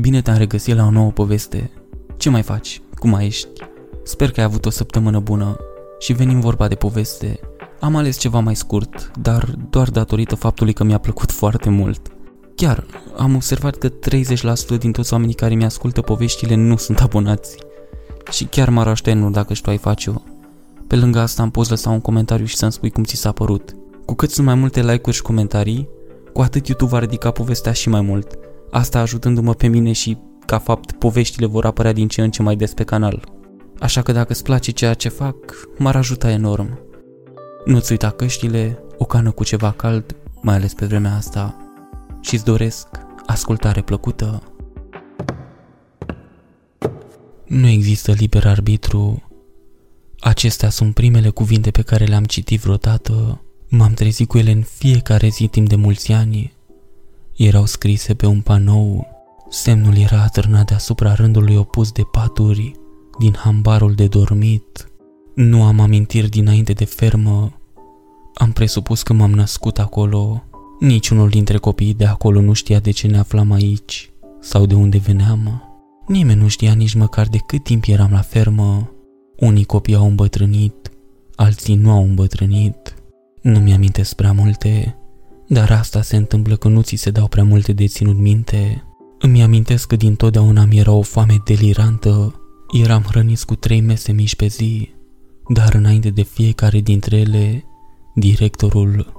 Bine te-am regăsit la o nouă poveste. Ce mai faci? Cum mai ești? Sper că ai avut o săptămână bună și venim vorba de poveste. Am ales ceva mai scurt, dar doar datorită faptului că mi-a plăcut foarte mult. Chiar, am observat că 30% din toți oamenii care mi-ascultă poveștile nu sunt abonați. Și chiar m-ar aștenu dacă și tu ai face-o. Pe lângă asta am poți lăsa un comentariu și să-mi spui cum ți s-a părut. Cu cât sunt mai multe like-uri și comentarii, cu atât YouTube va ridica povestea și mai mult. Asta ajutându-mă pe mine și, ca fapt, poveștile vor apărea din ce în ce mai des pe canal. Așa că dacă îți place ceea ce fac, m-ar ajuta enorm. Nu-ți uita căștile, o cană cu ceva cald, mai ales pe vremea asta, și îți doresc ascultare plăcută. Nu există liber arbitru. Acestea sunt primele cuvinte pe care le-am citit vreodată. M-am trezit cu ele în fiecare zi timp de mulți ani. Erau scrise pe un panou. Semnul era atârnat deasupra rândului opus de paturi din hambarul de dormit. Nu am amintiri dinainte de fermă. Am presupus că m-am născut acolo. Niciunul dintre copiii de acolo nu știa de ce ne aflam aici sau de unde veneam. Nimeni nu știa nici măcar de cât timp eram la fermă. Unii copii au îmbătrânit, alții nu au îmbătrânit. Nu mi-amintesc prea multe, dar asta se întâmplă că nu ți se dau prea multe de ținut minte. Îmi amintesc că din totdeauna mi era o foame delirantă. Eram hrăniți cu trei mese mici pe zi, dar înainte de fiecare dintre ele, directorul,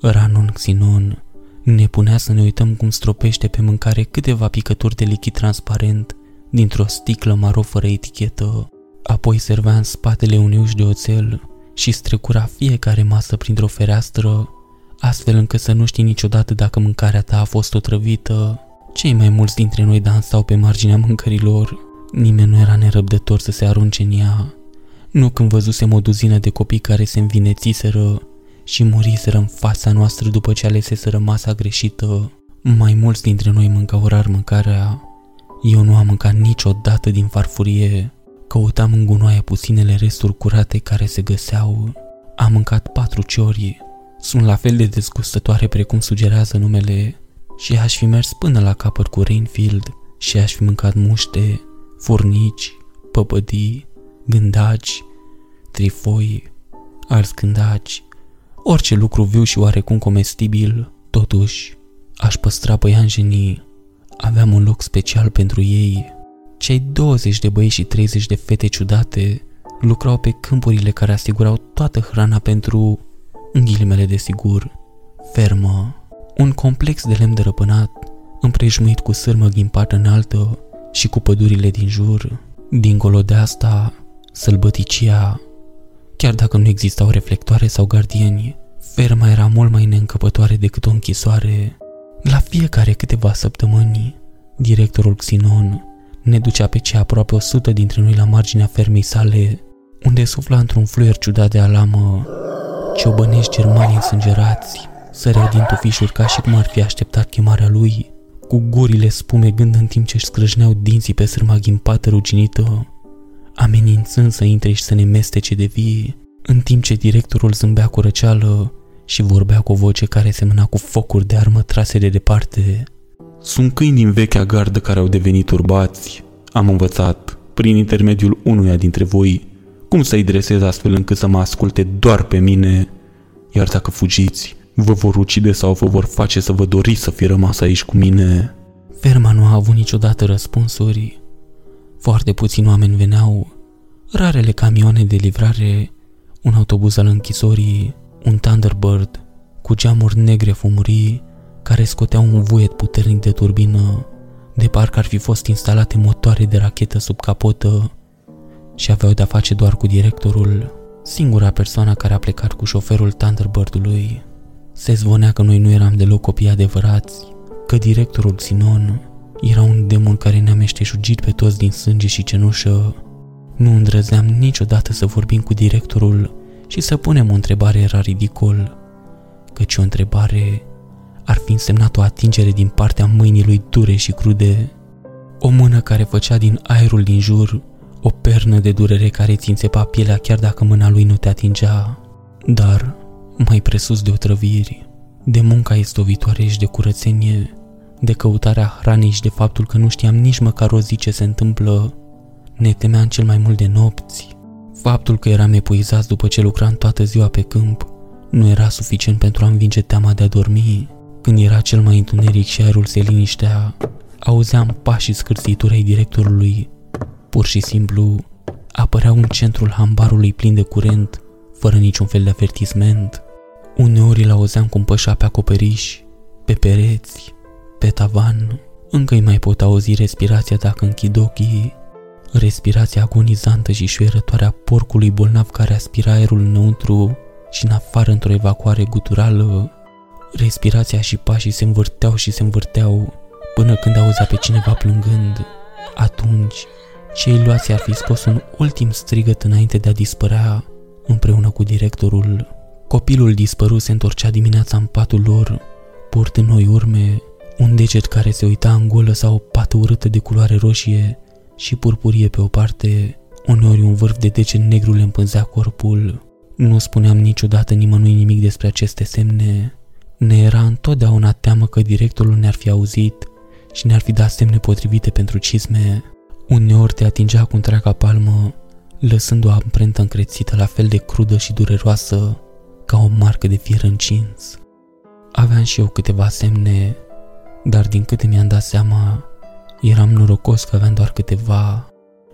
Ranon Xinon, ne punea să ne uităm cum stropește pe mâncare câteva picături de lichid transparent dintr-o sticlă maro fără etichetă. Apoi servea în spatele unei uși de oțel și strecura fiecare masă printr-o fereastră, astfel încât să nu știi niciodată dacă mâncarea ta a fost otrăvită. Cei mai mulți dintre noi dansau pe marginea mâncărilor. Nimeni nu era nerăbdător să se arunce în ea. Nu când văzusem o duzină de copii care se învinețiseră și muriseră în fața noastră după ce aleseseră masa greșită. Mai mulți dintre noi mâncau rar mâncarea. Eu nu am mâncat niciodată din farfurie. Căutam în gunoaie puținele resturi curate care se găseau. Am mâncat patru ciori. Sunt la fel de dezgustătoare precum sugerează numele și aș fi mers până la capăt cu Rainfield și aș fi mâncat muște, furnici, păpădii, gândaci, trifoi, alți gândaci, orice lucru viu și oarecum comestibil, totuși, aș păstra păianjenii. Aveam un loc special pentru ei. Cei 20 de băieți și 30 de fete ciudate lucrau pe câmpurile care asigurau toată hrana pentru, în ghilimele de sigur, fermă. Un complex de lemn dărăpânat, împrejmuit cu sârmă ghimpată înaltă și cu pădurile din jur. Dincolo de asta, sălbăticia Chiar dacă nu existau reflectoare sau gardieni, ferma era mult mai neîncăpătoare decât o închisoare. La fiecare câteva săptămâni, directorul Xinon ne ducea pe cei aproape o sută dintre noi la marginea fermei sale, unde sufla într-un fluier ciudat de alamă. Ciobănești germani însângerați săreau din tufișuri ca și cum ar fi așteptat chemarea lui, cu gurile spumegând în timp ce își scrâșneau dinții pe sârma ghimpată ruginită amenințând să intre și să ne mestece de vie, în timp ce directorul zâmbea cu răceală și vorbea cu o voce care semăna cu focuri de armă trase de departe. Sunt câini din vechea gardă care au devenit urbați. Am învățat, prin intermediul unuia dintre voi, cum să-i dresez astfel încât să mă asculte doar pe mine. Iar dacă fugiți, vă vor ucide sau vă vor face să vă doriți să fi rămas aici cu mine. Ferma nu a avut niciodată răspunsuri. Foarte puțini oameni veneau, rarele camioane de livrare, un autobuz al închisorii, un Thunderbird cu geamuri negre fumurii care scoteau un vuiet puternic de turbină, de parcă ar fi fost instalate motoare de rachetă sub capotă și aveau de-a face doar cu directorul, singura persoană care a plecat cu șoferul Thunderbird-ului. Se zvonea că noi nu eram deloc copii adevărați, că directorul Sinon era un demon care ne-a meșteșugit pe toți din sânge și cenușă. Nu îndrăzeam niciodată să vorbim cu directorul și să punem o întrebare era ridicol, căci o întrebare ar fi însemnat o atingere din partea mâinii lui dure și crude, o mână care făcea din aerul din jur o pernă de durere care ți înțepa pielea chiar dacă mâna lui nu te atingea, dar mai presus de otrăviri, de munca istovitoare și de curățenie, de căutarea hranei și de faptul că nu știam nici măcar o zi ce se întâmplă, ne temeam cel mai mult de nopți. Faptul că eram epuizați după ce lucram toată ziua pe câmp nu era suficient pentru a învinge teama de a dormi. Când era cel mai întuneric și aerul se liniștea, auzeam pașii scârțiturei directorului. Pur și simplu, apăreau în centrul hambarului plin de curent, fără niciun fel de avertisment. Uneori îl auzeam cum pășa pe acoperiș, pe pereți, pe tavan. Încă îi mai pot auzi respirația dacă închid ochii. Respirația agonizantă și șuierătoare a porcului bolnav care aspira aerul înăuntru și în afară într-o evacuare guturală. Respirația și pașii se învârteau și se învârteau până când auzea pe cineva plângând. Atunci, cei luați ar fi scos un ultim strigăt înainte de a dispărea împreună cu directorul. Copilul dispărut se întorcea dimineața în patul lor, purtând noi urme, un deget care se uita în golă sau o pată urâtă de culoare roșie și purpurie pe o parte, uneori un vârf de deget negru le împânzea corpul. Nu spuneam niciodată nimănui nimic despre aceste semne. Ne era întotdeauna teamă că directorul ne-ar fi auzit și ne-ar fi dat semne potrivite pentru cizme. Uneori te atingea cu întreaga palmă, lăsând o amprentă încrețită la fel de crudă și dureroasă ca o marcă de fier încins. Aveam și eu câteva semne, dar din câte mi-am dat seama, eram norocos că aveam doar câteva.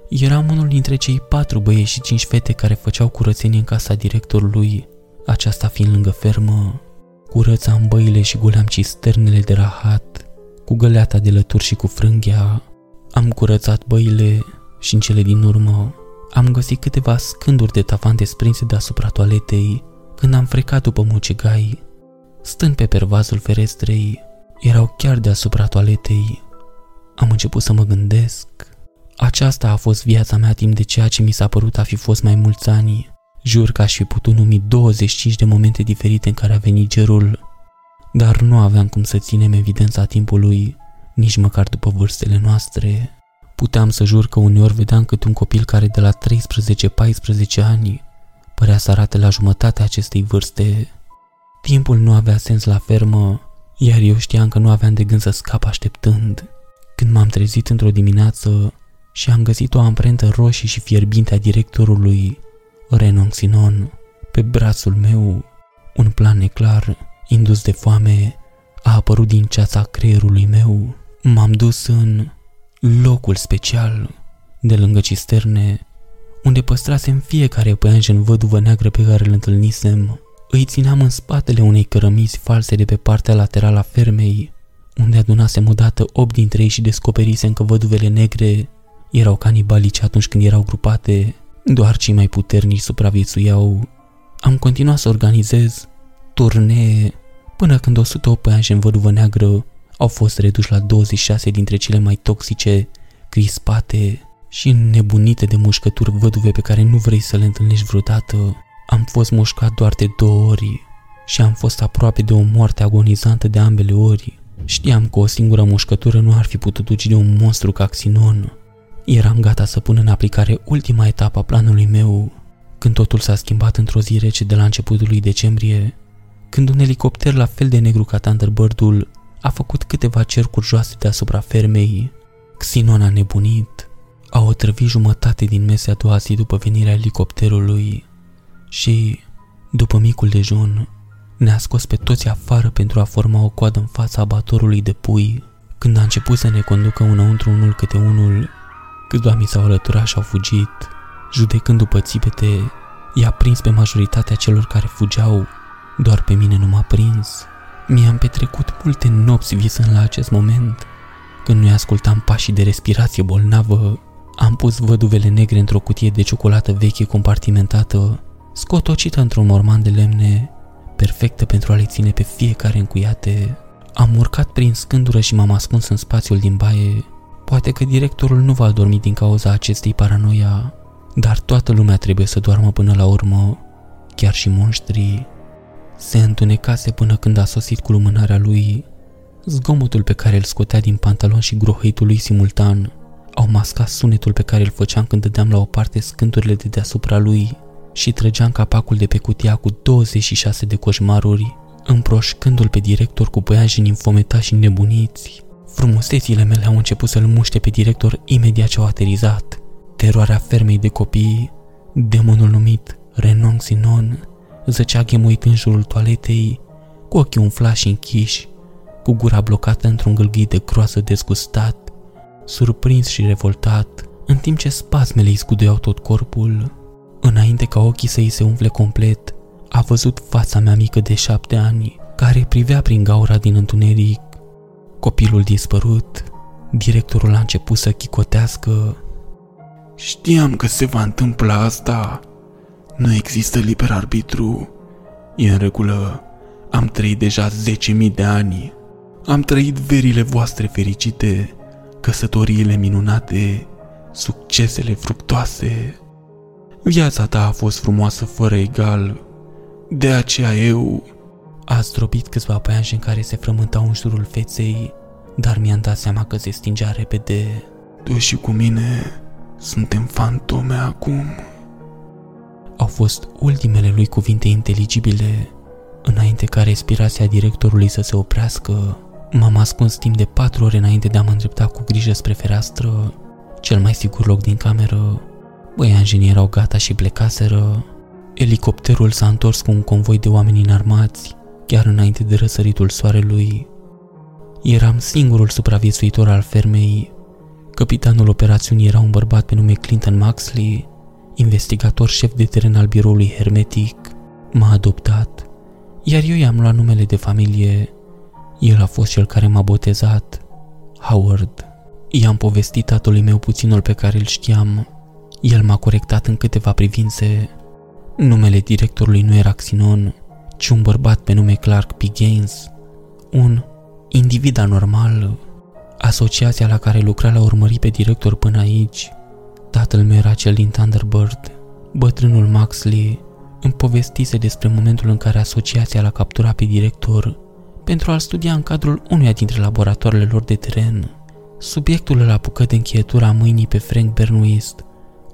Eram unul dintre cei patru băieți și cinci fete care făceau curățenie în casa directorului, aceasta fiind lângă fermă. Curățam băile și goleam cisternele de rahat, cu găleata de lături și cu frânghia. Am curățat băile și în cele din urmă am găsit câteva scânduri de tavan desprinse deasupra toaletei când am frecat după mucegai. Stând pe pervazul ferestrei, erau chiar deasupra toaletei. Am început să mă gândesc. Aceasta a fost viața mea timp de ceea ce mi s-a părut a fi fost mai mulți ani. Jur că aș fi putut numi 25 de momente diferite în care a venit gerul, dar nu aveam cum să ținem evidența timpului, nici măcar după vârstele noastre. Puteam să jur că uneori vedeam cât un copil care de la 13-14 ani părea să arate la jumătatea acestei vârste. Timpul nu avea sens la fermă, iar eu știam că nu aveam de gând să scap așteptând. Când m-am trezit într-o dimineață și am găsit o amprentă roșie și fierbinte a directorului Renon Sinon pe brațul meu, un plan neclar, indus de foame, a apărut din ceața creierului meu. M-am dus în locul special de lângă cisterne, unde păstrasem fiecare păianjen văduvă neagră pe care îl întâlnisem. Îi țineam în spatele unei cărămizi false de pe partea laterală a fermei, unde adunasem odată opt dintre ei și descoperisem că văduvele negre erau canibalice atunci când erau grupate, doar cei mai puternici supraviețuiau. Am continuat să organizez turnee până când 108 păianjeni văduvă neagră au fost reduși la 26 dintre cele mai toxice, crispate și nebunite de mușcături văduve pe care nu vrei să le întâlnești vreodată. Am fost mușcat doar de două ori și am fost aproape de o moarte agonizantă de ambele ori. Știam că o singură mușcătură nu ar fi putut ucide un monstru ca Xinon. Eram gata să pun în aplicare ultima etapă a planului meu, când totul s-a schimbat într-o zi rece de la începutul lui decembrie, când un elicopter la fel de negru ca Thunderbird-ul a făcut câteva cercuri joase deasupra fermei. Xinon a nebunit, a otrăvit jumătate din mese a doua zi după venirea elicopterului și, după micul dejun, ne-a scos pe toți afară pentru a forma o coadă în fața abatorului de pui. Când a început să ne conducă înăuntru unul câte unul, câțiva mi s-au alăturat și au fugit, judecând după țipete, i-a prins pe majoritatea celor care fugeau, doar pe mine nu m-a prins. Mi-am petrecut multe nopți visând la acest moment. Când noi ascultam pașii de respirație bolnavă, am pus văduvele negre într-o cutie de ciocolată veche compartimentată, scotocită într-un morman de lemne, perfectă pentru a le ține pe fiecare încuiate. Am urcat prin scândură și m-am ascuns în spațiul din baie. Poate că directorul nu va dormi din cauza acestei paranoia, dar toată lumea trebuie să doarmă până la urmă, chiar și monștrii. Se întunecase până când a sosit cu lumânarea lui. Zgomotul pe care îl scotea din pantalon și grohăitul lui simultan au mascat sunetul pe care îl făceam când dădeam la o parte scânturile de deasupra lui și trăgeam capacul de pe cutia cu 26 de coșmaruri, împroșcându-l pe director cu băianjeni infometați și nebuniți. Frumusețile mele au început să-l muște pe director imediat ce au aterizat. Teroarea fermei de copii, demonul numit Renong Sinon, zăcea ghemuit în jurul toaletei, cu ochii umflași închiși, cu gura blocată într-un gâlghit de groasă dezgustat, surprins și revoltat, în timp ce spasmele îi scuduiau tot corpul. Înainte ca ochii să îi se umfle complet, a văzut fața mea mică de șapte ani, care privea prin gaura din întuneric. Copilul dispărut, directorul a început să chicotească. Știam că se va întâmpla asta. Nu există liber arbitru. E în regulă. Am trăit deja 10.000 de ani. Am trăit verile voastre fericite, căsătoriile minunate, succesele fructoase. Viața ta a fost frumoasă fără egal. De aceea eu... A zdrobit câțiva păianji în care se frământau în jurul feței, dar mi-am dat seama că se stingea repede. Tu și cu mine suntem fantome acum. Au fost ultimele lui cuvinte inteligibile, înainte ca respirația directorului să se oprească. M-am ascuns timp de patru ore înainte de a mă îndrepta cu grijă spre fereastră, cel mai sigur loc din cameră. Băianjenii erau gata și plecaseră. Elicopterul s-a întors cu un convoi de oameni înarmați, chiar înainte de răsăritul soarelui. Eram singurul supraviețuitor al fermei. Capitanul operațiunii era un bărbat pe nume Clinton Maxley, investigator șef de teren al biroului hermetic. M-a adoptat, iar eu i-am luat numele de familie. El a fost cel care m-a botezat, Howard. I-am povestit tatălui meu puținul pe care îl știam. El m-a corectat în câteva privințe. Numele directorului nu era Xinon, ci un bărbat pe nume Clark P. Gaines. Un individ anormal. Asociația la care lucra l-a urmărit pe director până aici. Tatăl meu era cel din Thunderbird. Bătrânul Maxley îmi povestise despre momentul în care asociația l-a capturat pe director pentru a-l studia în cadrul unuia dintre laboratoarele lor de teren. Subiectul îl apucă de încheietura mâinii pe Frank Bernuist,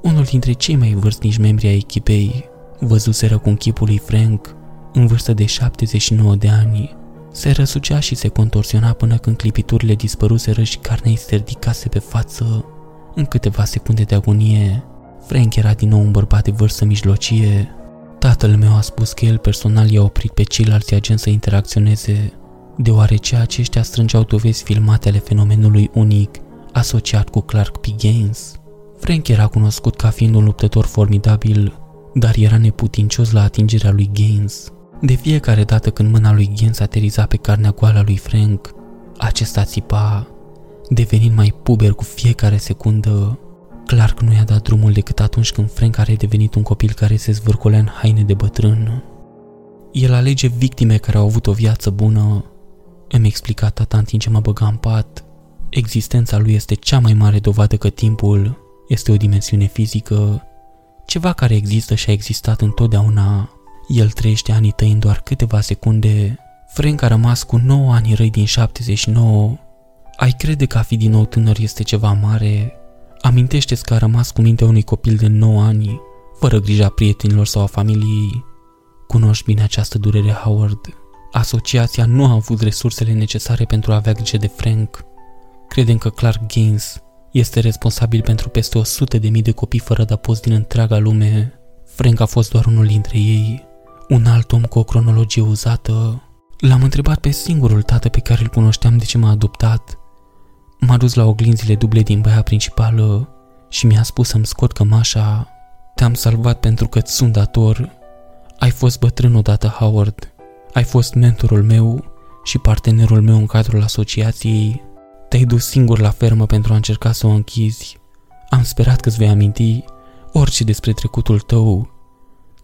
unul dintre cei mai vârstnici membri ai echipei. Văzuseră cum chipul lui Frank, în vârstă de 79 de ani, se răsucea și se contorsiona până când clipiturile dispăruseră și carnea îi se ridicase pe față. În câteva secunde de agonie, Frank era din nou un bărbat de vârstă mijlocie. Tatăl meu a spus că el personal i-a oprit pe ceilalți agenți să interacționeze, deoarece aceștia strângeau dovezi filmate ale fenomenului unic asociat cu Clark P. Gaines. Frank era cunoscut ca fiind un luptător formidabil, dar era neputincios la atingerea lui Gaines. De fiecare dată când mâna lui Gaines ateriza pe carnea goală a lui Frank, acesta țipa, devenind mai puber cu fiecare secundă. Clark nu i-a dat drumul decât atunci când Frank a redevenit un copil care se zvârcolea în haine de bătrân. El alege victime care au avut o viață bună. Îmi explica tata în timp ce mă băga în pat. Existența lui este cea mai mare dovadă că timpul este o dimensiune fizică, ceva care există și a existat întotdeauna. El trăiește anii tăi în doar câteva secunde. Frank a rămas cu 9 ani răi din 79. Ai crede că a fi din nou tânăr este ceva mare? Amintește-ți că a rămas cu mintea unui copil de 9 ani, fără grija prietenilor sau a familiei. Cunoști bine această durere, Howard. Asociația nu a avut resursele necesare pentru a avea grijă de Frank. Credem că Clark Gaines este responsabil pentru peste 100 de mii de copii fără adăpost din întreaga lume. Frank a fost doar unul dintre ei, un alt om cu o cronologie uzată. L-am întrebat pe singurul tată pe care îl cunoșteam de ce m-a adoptat. M-a dus la oglinzile duble din baia principală și mi-a spus să-mi scot cămașa. Te-am salvat pentru că-ți sunt dator. Ai fost bătrân odată, Howard. Ai fost mentorul meu și partenerul meu în cadrul asociației. Te-ai dus singur la fermă pentru a încerca să o închizi. Am sperat că-ți vei aminti orice despre trecutul tău,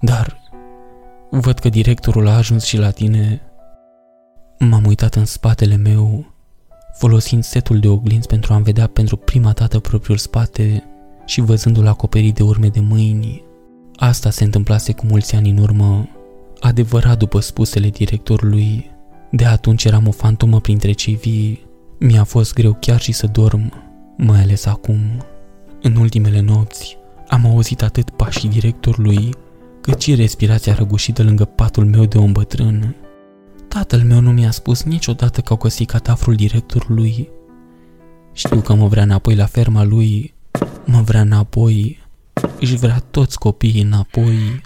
dar văd că directorul a ajuns și la tine. M-am uitat în spatele meu, folosind setul de oglinzi pentru a-mi vedea pentru prima dată propriul spate și văzându-l acoperit de urme de mâini. Asta se întâmplase cu mulți ani în urmă, adevărat după spusele directorului. De atunci eram o fantomă printre cei vii. Mi-a fost greu chiar și să dorm, mai ales acum. În ultimele nopți, am auzit atât pașii directorului, cât și respirația răgușită lângă patul meu de om bătrân. Tatăl meu nu mi-a spus niciodată că au găsit cadafrul directorului, Știu că mă vrea înapoi la ferma lui, mă vrea înapoi, își vrea toți copiii înapoi.